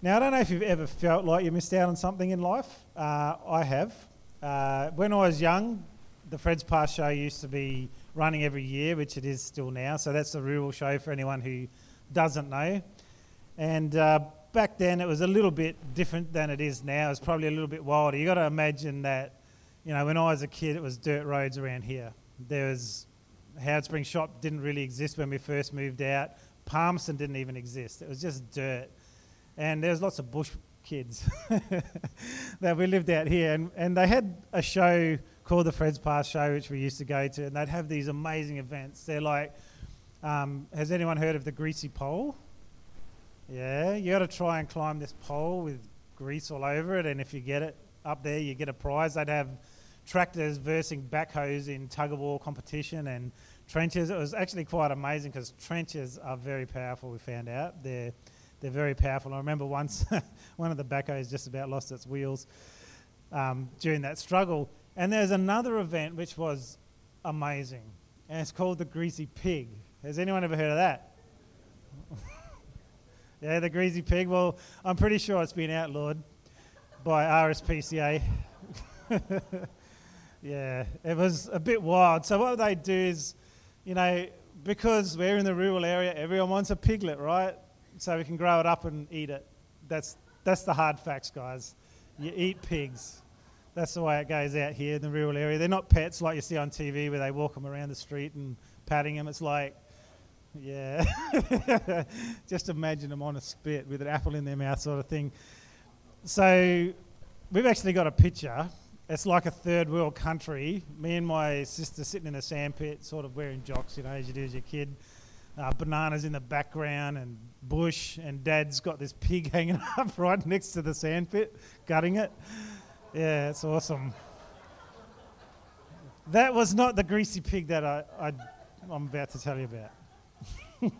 Now, I don't know if you've ever felt like you missed out on something in life. Uh, I have. Uh, when I was young, the Fred's Pass show used to be running every year, which it is still now. So that's the rural show for anyone who doesn't know. And uh, back then, it was a little bit different than it is now. It's probably a little bit wilder. You've got to imagine that, you know, when I was a kid, it was dirt roads around here. There was Howard Springs Shop didn't really exist when we first moved out. Palmerston didn't even exist. It was just dirt. And there's lots of bush kids that we lived out here. And, and they had a show called the Fred's Pass Show, which we used to go to. And they'd have these amazing events. They're like, um, has anyone heard of the greasy pole? Yeah, you got to try and climb this pole with grease all over it. And if you get it up there, you get a prize. They'd have tractors versing backhoes in tug of war competition and trenches. It was actually quite amazing because trenches are very powerful. We found out they're they're very powerful. I remember once one of the backhoes just about lost its wheels um, during that struggle. And there's another event which was amazing, and it's called the Greasy Pig. Has anyone ever heard of that? yeah, the Greasy Pig. Well, I'm pretty sure it's been outlawed by RSPCA. yeah, it was a bit wild. So what they do is, you know, because we're in the rural area, everyone wants a piglet, right? So we can grow it up and eat it. That's that's the hard facts, guys. You eat pigs. That's the way it goes out here in the rural area. They're not pets like you see on TV where they walk them around the street and patting them. It's like, yeah, just imagine them on a spit with an apple in their mouth, sort of thing. So we've actually got a picture it's like a third world country. Me and my sister sitting in a sandpit, sort of wearing jocks, you know, as you do as your kid. Uh, bananas in the background and bush, and dad's got this pig hanging up right next to the sandpit, gutting it. Yeah, it's awesome. That was not the greasy pig that I, I, I'm about to tell you about.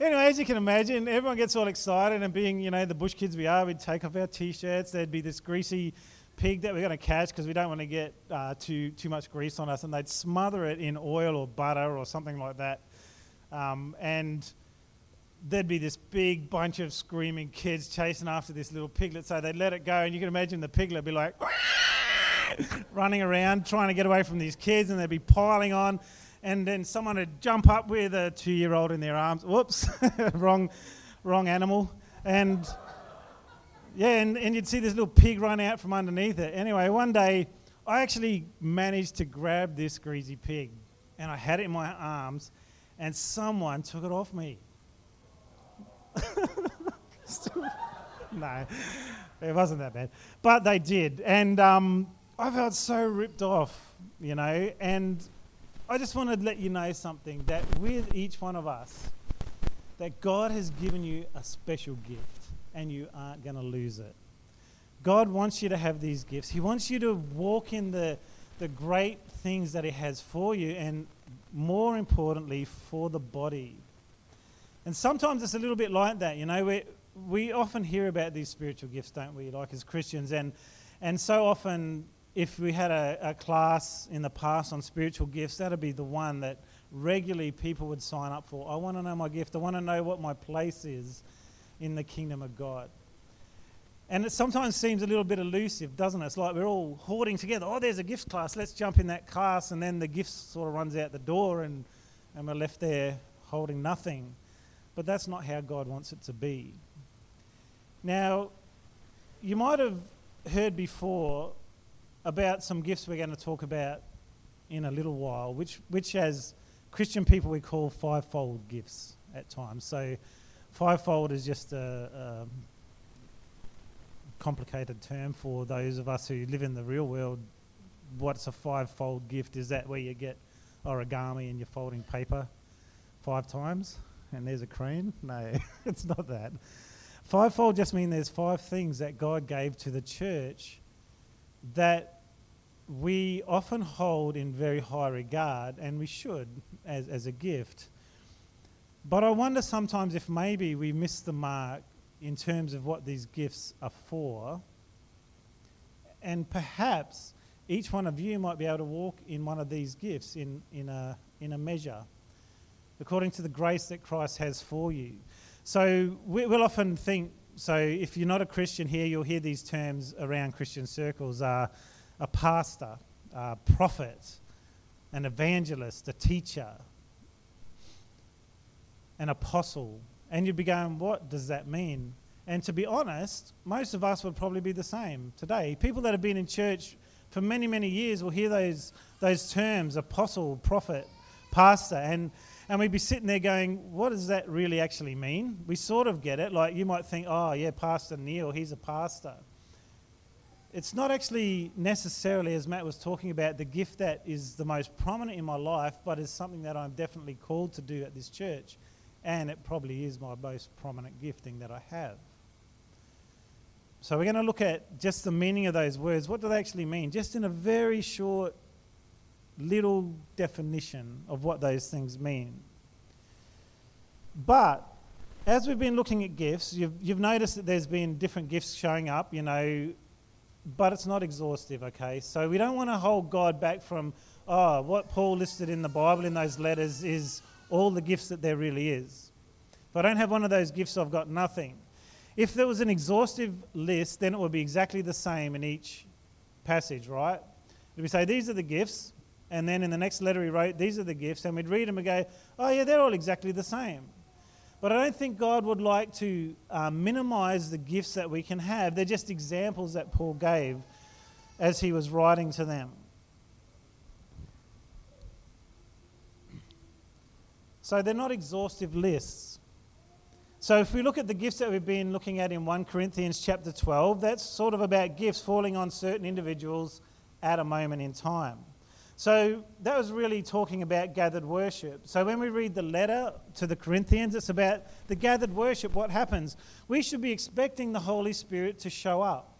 anyway, as you can imagine, everyone gets all excited, and being, you know, the bush kids we are, we'd take off our t shirts. There'd be this greasy pig that we're going to catch because we don't want to get uh, too, too much grease on us, and they'd smother it in oil or butter or something like that. Um, and there'd be this big bunch of screaming kids chasing after this little piglet, so they'd let it go, and you can imagine the piglet be like running around trying to get away from these kids, and they'd be piling on. And then someone would jump up with a two year old in their arms. Whoops, wrong, wrong animal. And yeah, and, and you'd see this little pig run out from underneath it. Anyway, one day I actually managed to grab this greasy pig and I had it in my arms and someone took it off me. no, it wasn't that bad. But they did. And um, I felt so ripped off, you know. And I just wanted to let you know something that with each one of us, that God has given you a special gift and you aren't going to lose it. God wants you to have these gifts. He wants you to walk in the, the great things that He has for you, and more importantly, for the body. And sometimes it's a little bit like that, you know. We, we often hear about these spiritual gifts, don't we, like as Christians? And, and so often, if we had a, a class in the past on spiritual gifts, that'd be the one that regularly people would sign up for. I want to know my gift, I want to know what my place is in the kingdom of God. And it sometimes seems a little bit elusive, doesn't it? It's like we're all hoarding together. Oh, there's a gift class. Let's jump in that class. And then the gifts sort of runs out the door and, and we're left there holding nothing. But that's not how God wants it to be. Now, you might have heard before about some gifts we're going to talk about in a little while, which, which as Christian people we call fivefold gifts at times. So Fivefold is just a, a, complicated term for those of us who live in the real world. What's a fivefold gift? Is that where you get origami and you're folding paper five times and there's a crane? No, it's not that. Fivefold just means there's five things that God gave to the church that we often hold in very high regard, and we should as, as a gift. But I wonder sometimes if maybe we miss the mark in terms of what these gifts are for. And perhaps each one of you might be able to walk in one of these gifts in, in, a, in a measure, according to the grace that Christ has for you. So we, will often think so if you're not a Christian here, you'll hear these terms around Christian circles are a pastor, a prophet, an evangelist, a teacher, an apostle. And you'd be going, what does that mean? And to be honest, most of us would probably be the same today. People that have been in church for many, many years will hear those, those terms apostle, prophet, pastor, and, and we'd be sitting there going, what does that really actually mean? We sort of get it. Like you might think, oh, yeah, Pastor Neil, he's a pastor. It's not actually necessarily, as Matt was talking about, the gift that is the most prominent in my life, but is something that I'm definitely called to do at this church. And it probably is my most prominent gifting that I have. So we're going to look at just the meaning of those words. What do they actually mean? Just in a very short little definition of what those things mean. But as we've been looking at gifts, you've, you've noticed that there's been different gifts showing up, you know, but it's not exhaustive, okay? So we don't want to hold God back from, oh, what Paul listed in the Bible in those letters is all the gifts that there really is. If I don't have one of those gifts, I've got nothing. If there was an exhaustive list, then it would be exactly the same in each passage, right? We say, these are the gifts, and then in the next letter he wrote, these are the gifts, and we'd read them and go, oh, yeah, they're all exactly the same. But I don't think God would like to uh, minimize the gifts that we can have. They're just examples that Paul gave as he was writing to them. So they're not exhaustive lists. So if we look at the gifts that we've been looking at in 1 Corinthians chapter 12, that's sort of about gifts falling on certain individuals at a moment in time. So that was really talking about gathered worship. So when we read the letter to the Corinthians, it's about the gathered worship, what happens. We should be expecting the Holy Spirit to show up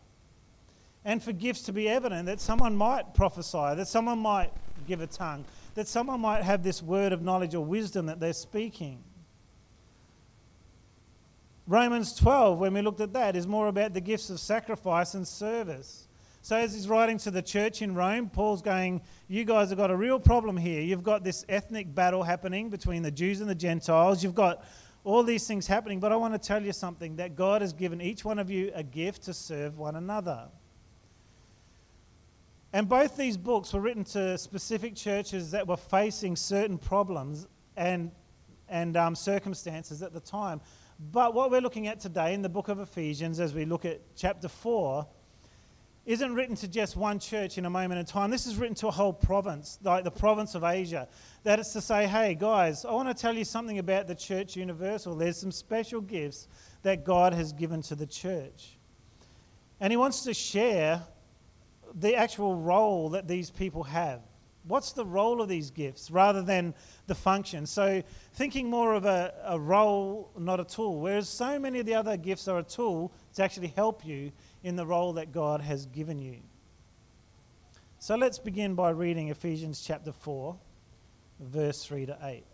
and for gifts to be evident that someone might prophesy, that someone might give a tongue, that someone might have this word of knowledge or wisdom that they're speaking. Romans 12, when we looked at that, is more about the gifts of sacrifice and service. So, as he's writing to the church in Rome, Paul's going, You guys have got a real problem here. You've got this ethnic battle happening between the Jews and the Gentiles. You've got all these things happening, but I want to tell you something that God has given each one of you a gift to serve one another. And both these books were written to specific churches that were facing certain problems and, and um, circumstances at the time. But what we're looking at today in the book of Ephesians, as we look at chapter 4, isn't written to just one church in a moment in time. This is written to a whole province, like the province of Asia. That it's to say, hey, guys, I want to tell you something about the church universal. There's some special gifts that God has given to the church. And He wants to share the actual role that these people have. What's the role of these gifts rather than the function? So, thinking more of a, a role, not a tool, whereas so many of the other gifts are a tool to actually help you in the role that God has given you. So, let's begin by reading Ephesians chapter 4, verse 3 to 8.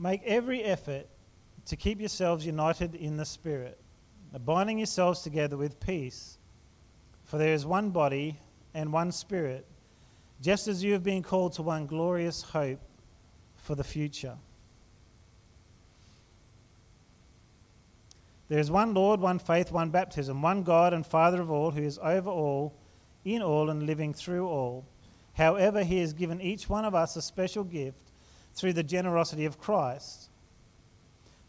Make every effort to keep yourselves united in the Spirit, binding yourselves together with peace. For there is one body and one Spirit, just as you have been called to one glorious hope for the future. There is one Lord, one faith, one baptism, one God and Father of all, who is over all, in all, and living through all. However, He has given each one of us a special gift through the generosity of Christ.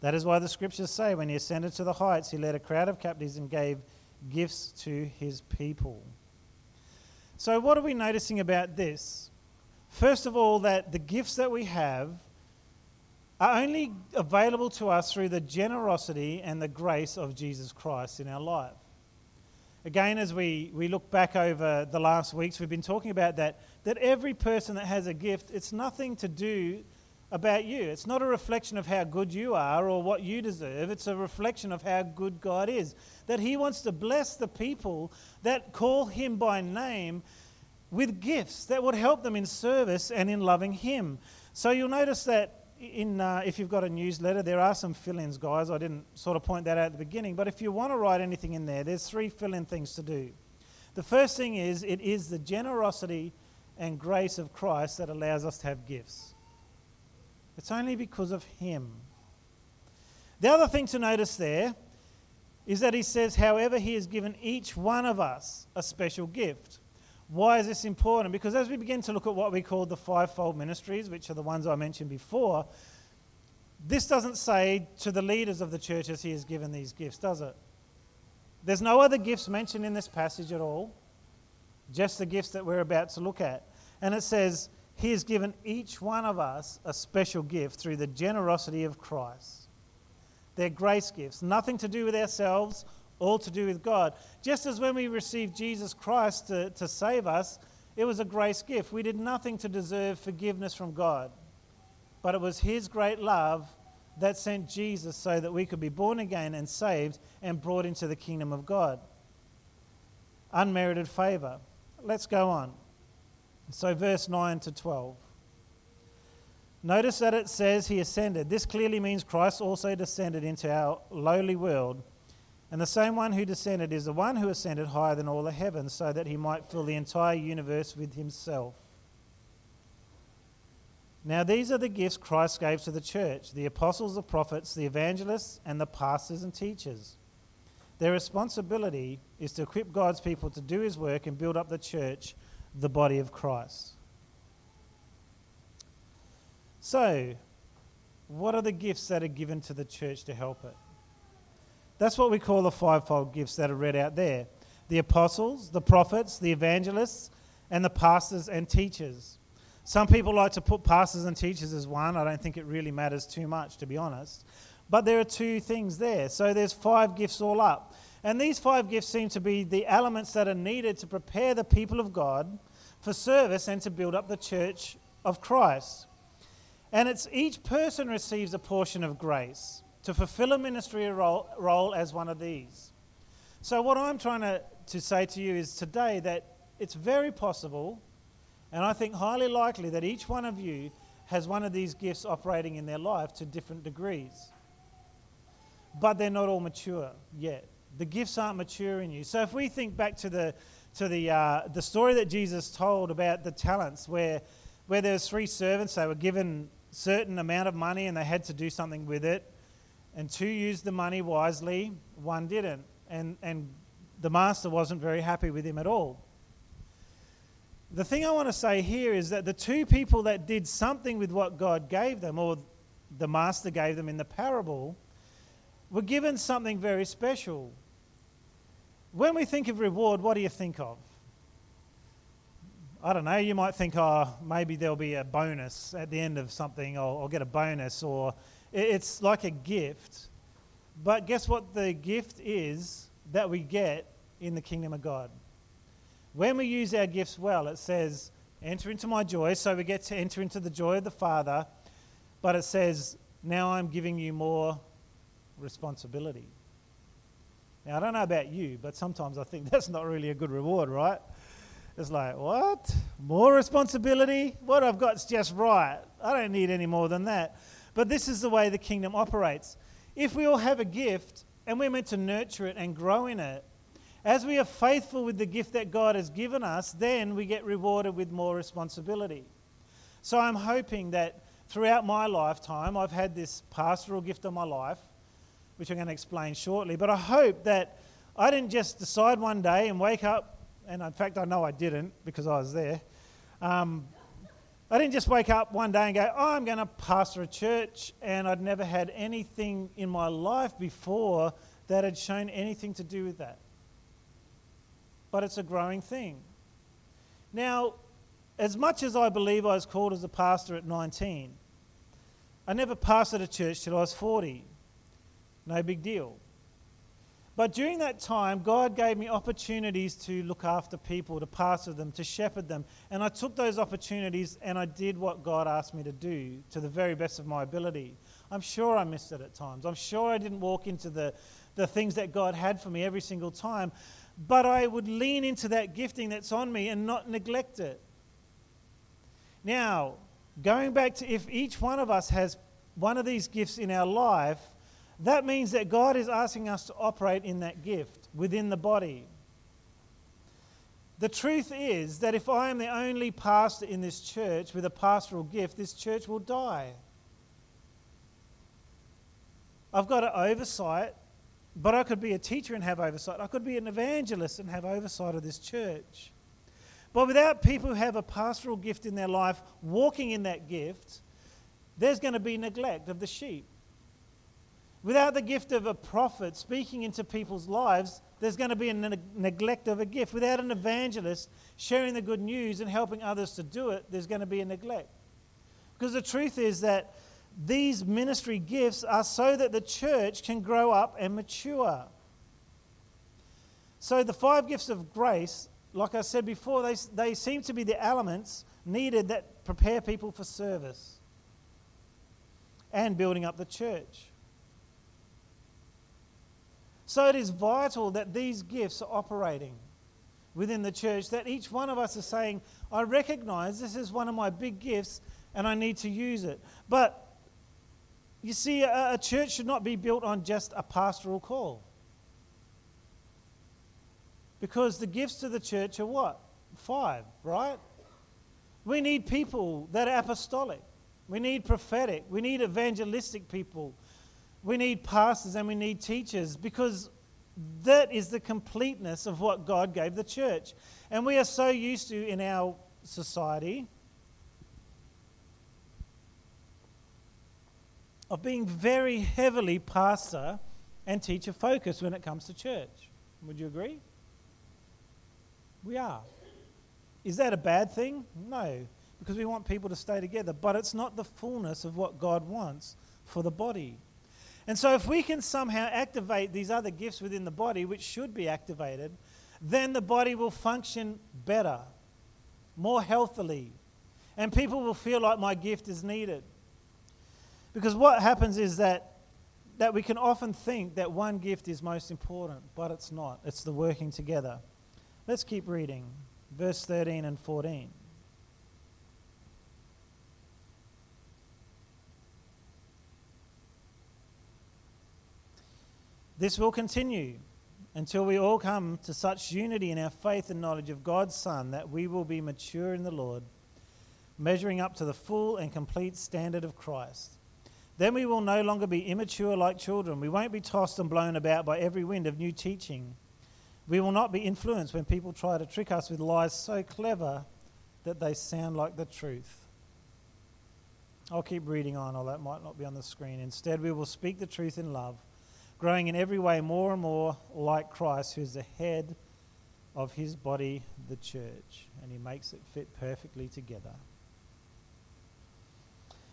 That is why the scriptures say, when He ascended to the heights, He led a crowd of captives and gave gifts to his people. So, what are we noticing about this? First of all, that the gifts that we have are only available to us through the generosity and the grace of Jesus Christ in our life. Again, as we, we look back over the last weeks, we've been talking about that, that every person that has a gift, it's nothing to do about you. It's not a reflection of how good you are or what you deserve. It's a reflection of how good God is. That He wants to bless the people that call Him by name with gifts that would help them in service and in loving Him. So you'll notice that in, uh, if you've got a newsletter, there are some fill ins, guys. I didn't sort of point that out at the beginning. But if you want to write anything in there, there's three fill in things to do. The first thing is it is the generosity and grace of Christ that allows us to have gifts. It's only because of Him. The other thing to notice there is that he says, however, he has given each one of us a special gift. Why is this important? Because as we begin to look at what we call the fivefold ministries, which are the ones I mentioned before, this doesn't say to the leaders of the churches he has given these gifts, does it? There's no other gifts mentioned in this passage at all, just the gifts that we're about to look at. And it says, He has given each one of us a special gift through the generosity of Christ. They're grace gifts, nothing to do with ourselves, all to do with God. Just as when we received Jesus Christ to, to save us, it was a grace gift. We did nothing to deserve forgiveness from God, but it was His great love that sent Jesus so that we could be born again and saved and brought into the kingdom of God. Unmerited favor. Let's go on. So, verse 9 to 12. Notice that it says he ascended. This clearly means Christ also descended into our lowly world. And the same one who descended is the one who ascended higher than all the heavens so that he might fill the entire universe with himself. Now, these are the gifts Christ gave to the church the apostles, the prophets, the evangelists, and the pastors and teachers. Their responsibility is to equip God's people to do his work and build up the church, the body of Christ. So, what are the gifts that are given to the church to help it? That's what we call the fivefold gifts that are read out there the apostles, the prophets, the evangelists, and the pastors and teachers. Some people like to put pastors and teachers as one. I don't think it really matters too much, to be honest. But there are two things there. So there's five gifts all up. And these five gifts seem to be the elements that are needed to prepare the people of God for service and to build up the church of Christ. And it's each person receives a portion of grace to fulfill a ministry role, role as one of these. So, what I'm trying to, to say to you is today that it's very possible, and I think highly likely, that each one of you has one of these gifts operating in their life to different degrees. But they're not all mature yet. The gifts aren't mature in you. So, if we think back to the, to the, uh, the story that Jesus told about the talents, where, where there three servants, they were given certain amount of money and they had to do something with it. And two used the money wisely, one didn't. And, and the master wasn't very happy with him at all. The thing I want to say here is that the two people that did something with what God gave them, or the master gave them in the parable, were given something very special. When we think of reward, what do you think of? I don't know, you might think, oh, maybe there'll be a bonus at the end of something, or I'll get a bonus, or it's like a gift. But guess what the gift is that we get in the kingdom of God? When we use our gifts well, it says, enter into my joy, so we get to enter into the joy of the Father, but it says, now I'm giving you more responsibility. Now, I don't know about you, but sometimes I think that's not really a good reward, right? It's like, what? More responsibility? What I've got's just right. I don't need any more than that. But this is the way the kingdom operates. If we all have a gift and we're meant to nurture it and grow in it, as we are faithful with the gift that God has given us, then we get rewarded with more responsibility. So I'm hoping that throughout my lifetime, I've had this pastoral gift of my life, which I'm going to explain shortly. But I hope that I didn't just decide one day and wake up and in fact, I know I didn't because I was there. Um, I didn't just wake up one day and go, oh, I'm going to pastor a church, and I'd never had anything in my life before that had shown anything to do with that. But it's a growing thing. Now, as much as I believe I was called as a pastor at 19, I never pastored a church till I was 40. No big deal. But during that time, God gave me opportunities to look after people, to pastor them, to shepherd them. And I took those opportunities and I did what God asked me to do to the very best of my ability. I'm sure I missed it at times. I'm sure I didn't walk into the, the things that God had for me every single time. But I would lean into that gifting that's on me and not neglect it. Now, going back to if each one of us has one of these gifts in our life, that means that God is asking us to operate in that gift within the body. The truth is that if I am the only pastor in this church with a pastoral gift, this church will die. I've got an oversight, but I could be a teacher and have oversight. I could be an evangelist and have oversight of this church. But without people who have a pastoral gift in their life walking in that gift, there's going to be neglect of the sheep. Without the gift of a prophet speaking into people's lives, there's going to be a ne- neglect of a gift. Without an evangelist sharing the good news and helping others to do it, there's going to be a neglect. Because the truth is that these ministry gifts are so that the church can grow up and mature. So the five gifts of grace, like I said before, they, they seem to be the elements needed that prepare people for service and building up the church. So it is vital that these gifts are operating within the church, that each one of us is saying, I recognize this is one of my big gifts and I need to use it. But you see, a, a church should not be built on just a pastoral call. Because the gifts to the church are what? Five, right? We need people that are apostolic. We need prophetic. We need evangelistic people. We need pastors and we need teachers because that is the completeness of what God gave the church. And we are so used to in our society of being very heavily pastor and teacher focused when it comes to church. Would you agree? We are. Is that a bad thing? No, because we want people to stay together, but it's not the fullness of what God wants for the body. And so, if we can somehow activate these other gifts within the body, which should be activated, then the body will function better, more healthily, and people will feel like my gift is needed. Because what happens is that, that we can often think that one gift is most important, but it's not. It's the working together. Let's keep reading. Verse 13 and 14. This will continue until we all come to such unity in our faith and knowledge of God's Son that we will be mature in the Lord, measuring up to the full and complete standard of Christ. Then we will no longer be immature like children. We won't be tossed and blown about by every wind of new teaching. We will not be influenced when people try to trick us with lies so clever that they sound like the truth. I'll keep reading on, or that might not be on the screen. Instead, we will speak the truth in love, growing in every way more and more like Christ, who is the head of his body, the church, and he makes it fit perfectly together.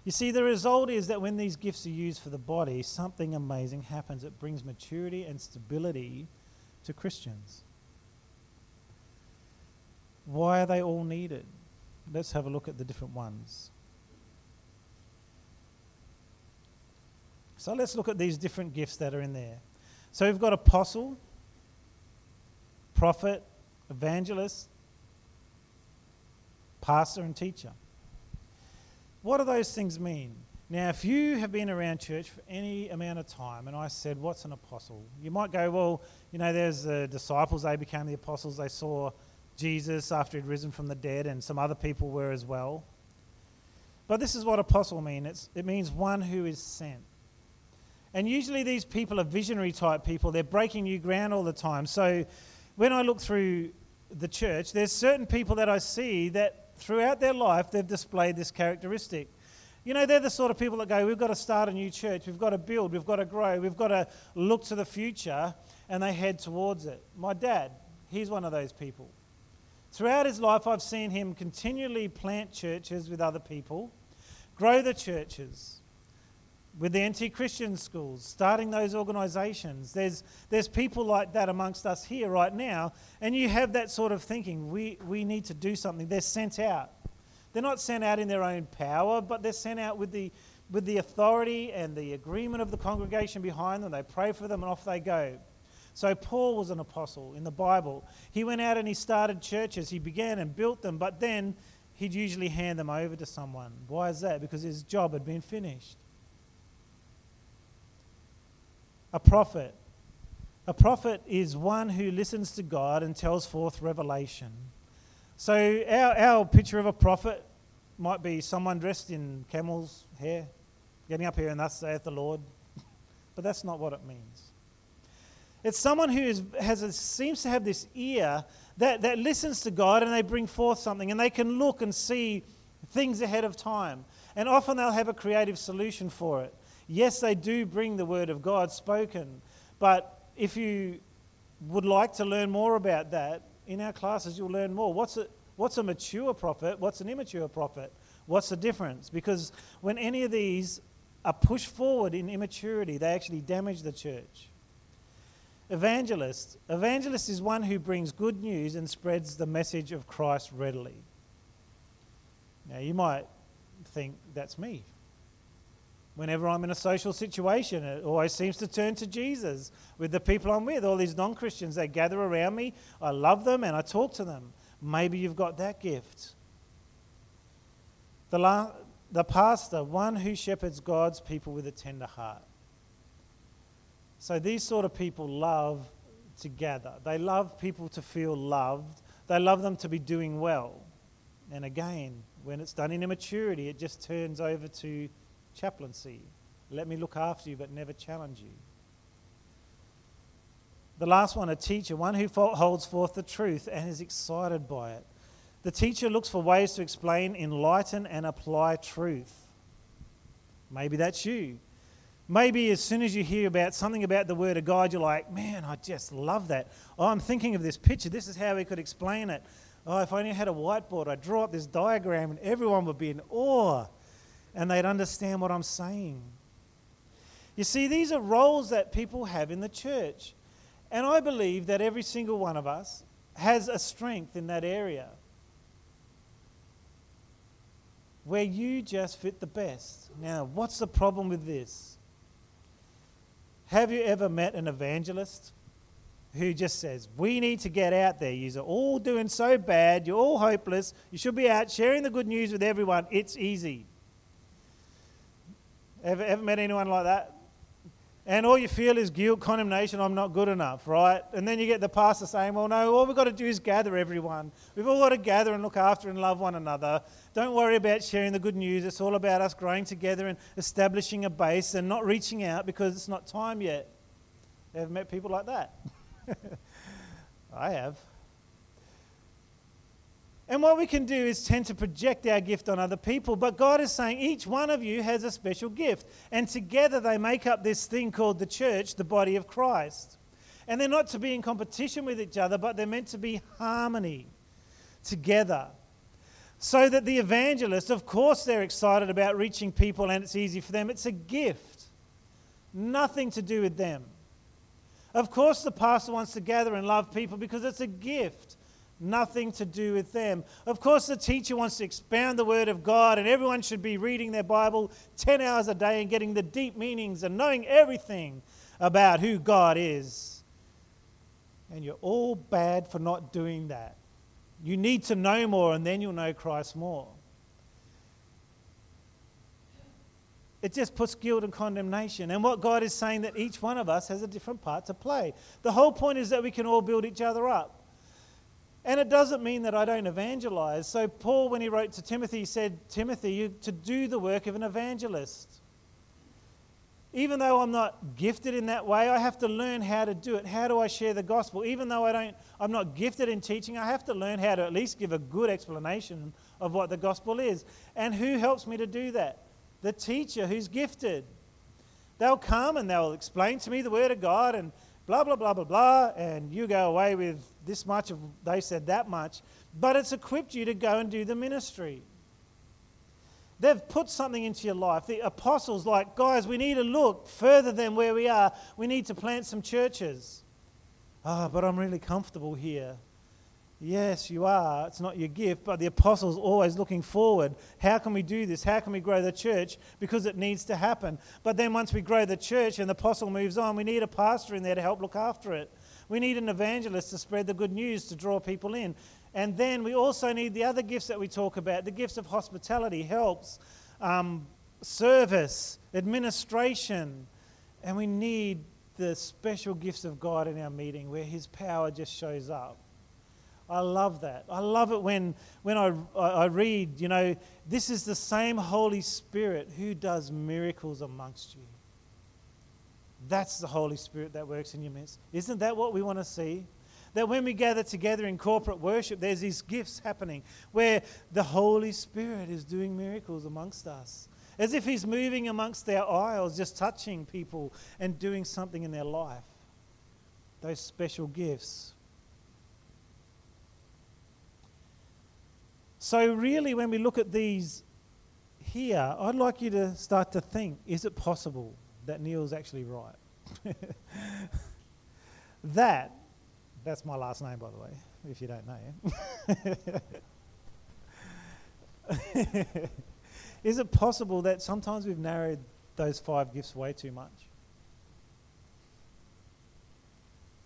You see, the result is that when these gifts are used for the body, something amazing happens. It brings maturity and stability to Christians. Why are they all needed? Let's have a look at the different ones. So let's look at these different gifts that are in there. So we've got apostle, prophet, evangelist, pastor, and teacher. What do those things mean? Now, if you have been around church for any amount of time, and I said, What's an apostle? You might go, Well, you know, there's the disciples, they became the apostles. They saw Jesus after he'd risen from the dead, and some other people were as well. But this is what apostle means it means one who is sent. And usually these people are visionary type people, they're breaking new ground all the time. So when I look through the church, there's certain people that I see that throughout their life, they've displayed this characteristic. You know, they're the sort of people that go, We've got to start a new church, we've got to build, we've got to grow, we've got to look to the future, and they head towards it. My dad, he's one of those people. Throughout his life, I've seen him continually plant churches with other people, grow the churches with the anti Christian schools, starting those organizations. There's, there's people like that amongst us here right now, and you have that sort of thinking. We, we need to do something. They're sent out. They're not sent out in their own power, but they're sent out with the, with the authority and the agreement of the congregation behind them. They pray for them, and off they go. So, Paul was an apostle in the Bible. He went out and he started churches. He began and built them, but then he'd usually hand them over to someone. Why is that? Because his job had been finished a prophet. A prophet is one who listens to God and tells forth revelation. So, our, our picture of a prophet might be someone dressed in camel's hair, getting up here and thus saith the Lord, but that's not what it means. It's someone who is, has a, seems to have this ear that, that listens to God and they bring forth something and they can look and see things ahead of time. And often they'll have a creative solution for it. Yes, they do bring the word of God spoken, but if you would like to learn more about that, in our classes you'll learn more. What's a, what's a mature prophet? What's an immature prophet? What's the difference? Because when any of these are pushed forward in immaturity, they actually damage the church. Evangelist. Evangelist is one who brings good news and spreads the message of Christ readily. Now, you might think that's me. Whenever I'm in a social situation, it always seems to turn to Jesus with the people I'm with. All these non Christians, they gather around me. I love them and I talk to them. Maybe you've got that gift. The, la- the pastor, one who shepherds God's people with a tender heart. So these sort of people love to gather. They love people to feel loved. They love them to be doing well. And again, when it's done in immaturity, it just turns over to chaplaincy. Let me look after you, but never challenge you. The last one, a teacher, one who holds forth the truth and is excited by it. The teacher looks for ways to explain, enlighten, and apply truth. Maybe that's you. Maybe as soon as you hear about something about the Word of God, you're like, man, I just love that. Oh, I'm thinking of this picture. This is how we could explain it. Oh, if I only had a whiteboard, I'd draw up this diagram and everyone would be in awe and they'd understand what I'm saying. You see, these are roles that people have in the church. And I believe that every single one of us has a strength in that area where you just fit the best. Now, what's the problem with this? Have you ever met an evangelist who just says, We need to get out there. You're all doing so bad. You're all hopeless. You should be out sharing the good news with everyone. It's easy. Ever, ever met anyone like that? And all you feel is guilt, condemnation, I'm not good enough, right? And then you get the pastor saying, Well, no, all we've got to do is gather everyone. We've all got to gather and look after and love one another. Don't worry about sharing the good news. It's all about us growing together and establishing a base and not reaching out because it's not time yet. Ever met people like that? I have. And what we can do is tend to project our gift on other people. But God is saying each one of you has a special gift. And together they make up this thing called the church, the body of Christ. And they're not to be in competition with each other, but they're meant to be harmony together. So that the evangelists, of course, they're excited about reaching people and it's easy for them. It's a gift, nothing to do with them. Of course, the pastor wants to gather and love people because it's a gift nothing to do with them. Of course, the teacher wants to expound the Word of God, and everyone should be reading their Bible 10 hours a day and getting the deep meanings and knowing everything about who God is. And you're all bad for not doing that. You need to know more, and then you'll know Christ more. It just puts guilt and condemnation. And what God is saying that each one of us has a different part to play. The whole point is that we can all build each other up. And it doesn't mean that I don't evangelize. So, Paul, when he wrote to Timothy, said, Timothy, to do the work of an evangelist. Even though I'm not gifted in that way, I have to learn how to do it. How do I share the gospel? Even though I don't, I'm not gifted in teaching, I have to learn how to at least give a good explanation of what the gospel is. And who helps me to do that? The teacher who's gifted. They'll come and they'll explain to me the word of God and blah, blah, blah, blah, blah, and you go away with this much of, they said that much. But it's equipped you to go and do the ministry. They've put something into your life. The apostles, like, guys, we need to look further than where we are. We need to plant some churches. Ah, oh, but I'm really comfortable here. Yes, you are. It's not your gift, but the apostles always looking forward. How can we do this? How can we grow the church? Because it needs to happen. But then once we grow the church and the apostle moves on, we need a pastor in there to help look after it. We need an evangelist to spread the good news to draw people in. And then we also need the other gifts that we talk about the gifts of hospitality, helps, um, service, administration. And we need the special gifts of God in our meeting where his power just shows up. I love that. I love it when, when I, I read, you know, this is the same Holy Spirit who does miracles amongst you. That's the Holy Spirit that works in your midst. Isn't that what we want to see? That when we gather together in corporate worship, there's these gifts happening where the Holy Spirit is doing miracles amongst us. As if He's moving amongst our aisles, just touching people and doing something in their life. Those special gifts. So, really, when we look at these here, I'd like you to start to think is it possible that Neil's actually right? that, that's my last name, by the way, if you don't know. is it possible that sometimes we've narrowed those five gifts way too much?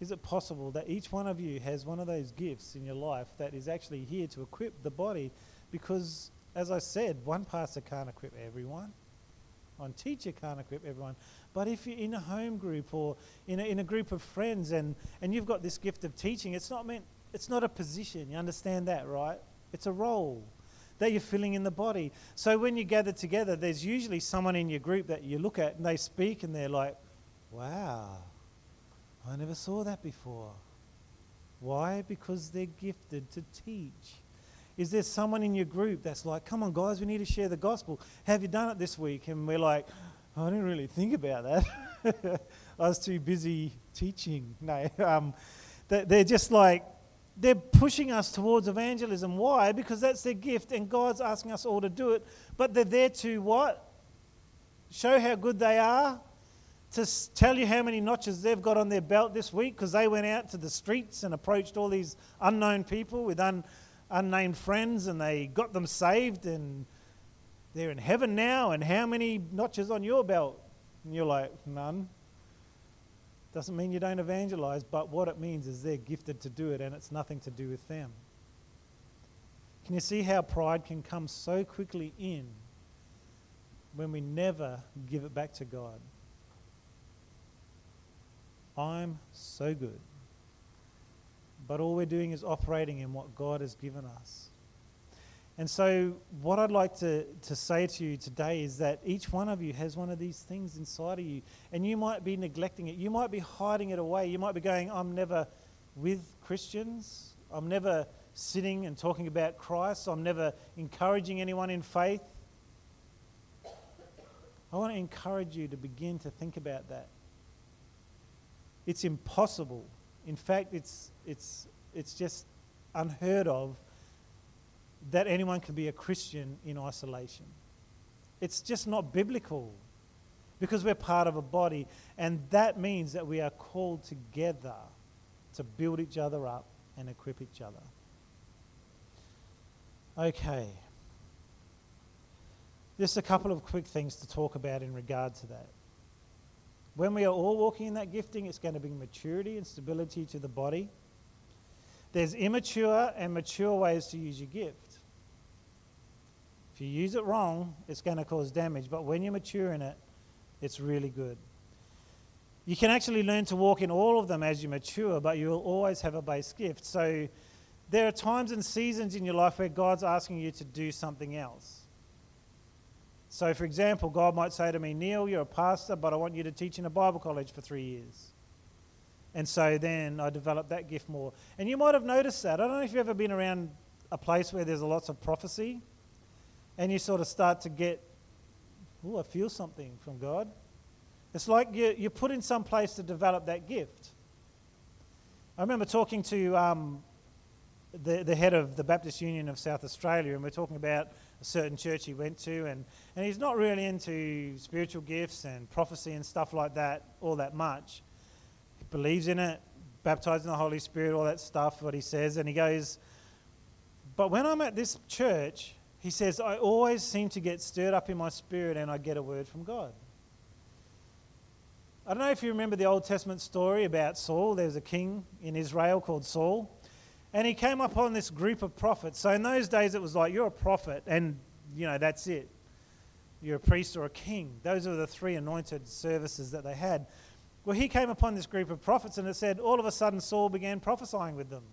Is it possible that each one of you has one of those gifts in your life that is actually here to equip the body? Because, as I said, one pastor can't equip everyone, one teacher can't equip everyone. But if you're in a home group or in a, in a group of friends and, and you've got this gift of teaching, it's not meant, it's not a position. You understand that, right? It's a role that you're filling in the body. So when you gather together, there's usually someone in your group that you look at and they speak and they're like, wow I never saw that before. Why? Because they're gifted to teach. Is there someone in your group that's like, come on, guys, we need to share the gospel? Have you done it this week? And we're like, I didn't really think about that. I was too busy teaching. No, um, they're just like, they're pushing us towards evangelism. Why? Because that's their gift, and God's asking us all to do it. But they're there to what? Show how good they are, to tell you how many notches they've got on their belt this week because they went out to the streets and approached all these unknown people with un, unnamed friends and they got them saved and they're in heaven now. And how many notches on your belt? And you're like, none. Doesn't mean you don't evangelize, but what it means is they're gifted to do it and it's nothing to do with them. Can you see how pride can come so quickly in when we never give it back to God? I'm so good. But all we're doing is operating in what God has given us. And so, what I'd like to, to say to you today is that each one of you has one of these things inside of you, and you might be neglecting it. You might be hiding it away. You might be going, I'm never with Christians. I'm never sitting and talking about Christ. I'm never encouraging anyone in faith. I want to encourage you to begin to think about that. It's impossible. In fact, it's, it's, it's just unheard of that anyone can be a Christian in isolation. It's just not biblical because we're part of a body, and that means that we are called together to build each other up and equip each other. Okay. Just a couple of quick things to talk about in regard to that. When we are all walking in that gifting, it's going to bring maturity and stability to the body. There's immature and mature ways to use your gift. If you use it wrong, it's going to cause damage, but when you're mature in it, it's really good. You can actually learn to walk in all of them as you mature, but you will always have a base gift. So there are times and seasons in your life where God's asking you to do something else. So, for example, God might say to me, Neil, you're a pastor, but I want you to teach in a Bible college for three years. And so then I developed that gift more. And you might have noticed that. I don't know if you've ever been around a place where there's lots of prophecy and you sort of start to get, oh, I feel something from God. It's like you're, you're put in some place to develop that gift. I remember talking to um, the, the head of the Baptist Union of South Australia, and we're talking about a certain church he went to, and, and he's not really into spiritual gifts and prophecy and stuff like that all that much. He believes in it, baptized in the Holy Spirit, all that stuff, what he says, and he goes, But when I'm at this church, he says, I always seem to get stirred up in my spirit and I get a word from God. I don't know if you remember the Old Testament story about Saul. There's a king in Israel called Saul. And he came upon this group of prophets. So in those days, it was like, you're a prophet, and, you know, that's it. You're a priest or a king. Those are the three anointed services that they had. Well, he came upon this group of prophets, and it said, all of a sudden, Saul began prophesying with them.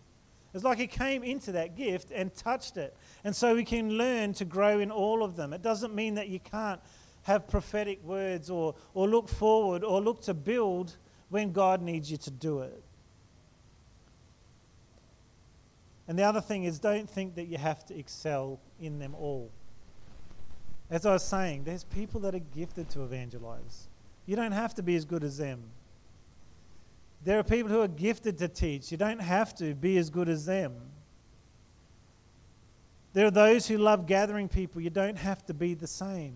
It's like he came into that gift and touched it. And so we can learn to grow in all of them. It doesn't mean that you can't have prophetic words or, or look forward or look to build when God needs you to do it. And the other thing is, don't think that you have to excel in them all. As I was saying, there's people that are gifted to evangelize. You don't have to be as good as them. There are people who are gifted to teach. You don't have to be as good as them. There are those who love gathering people. You don't have to be the same.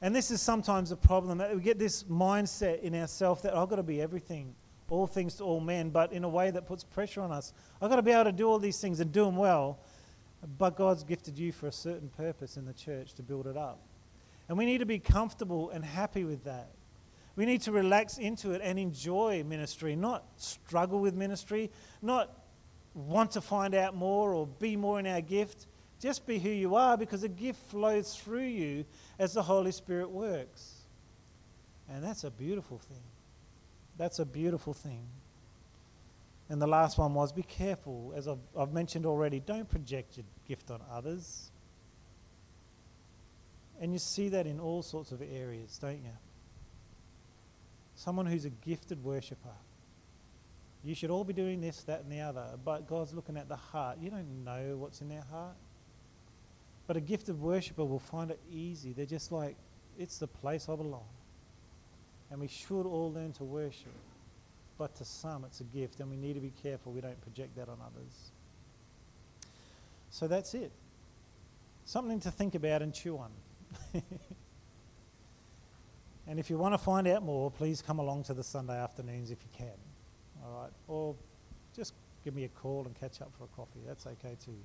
And this is sometimes a problem that we get this mindset in ourselves that I've got to be everything, all things to all men, but in a way that puts pressure on us. I've got to be able to do all these things and do them well, but God's gifted you for a certain purpose in the church to build it up. And we need to be comfortable and happy with that. We need to relax into it and enjoy ministry, not struggle with ministry, not want to find out more or be more in our gift. Just be who you are because the gift flows through you as the Holy Spirit works. And that's a beautiful thing. That's a beautiful thing. And the last one was be careful, as I've, I've mentioned already, don't project your gift on others. And you see that in all sorts of areas, don't you? Someone who's a gifted worshiper. You should all be doing this, that, and the other. But God's looking at the heart. You don't know what's in their heart. But a gifted worshiper will find it easy. They're just like, it's the place I belong. And we should all learn to worship. But to some, it's a gift, and we need to be careful we don't project that on others. So that's it. Something to think about and chew on. and if you want to find out more, please come along to the Sunday afternoons if you can. All right? Or just give me a call and catch up for a coffee. That's okay too.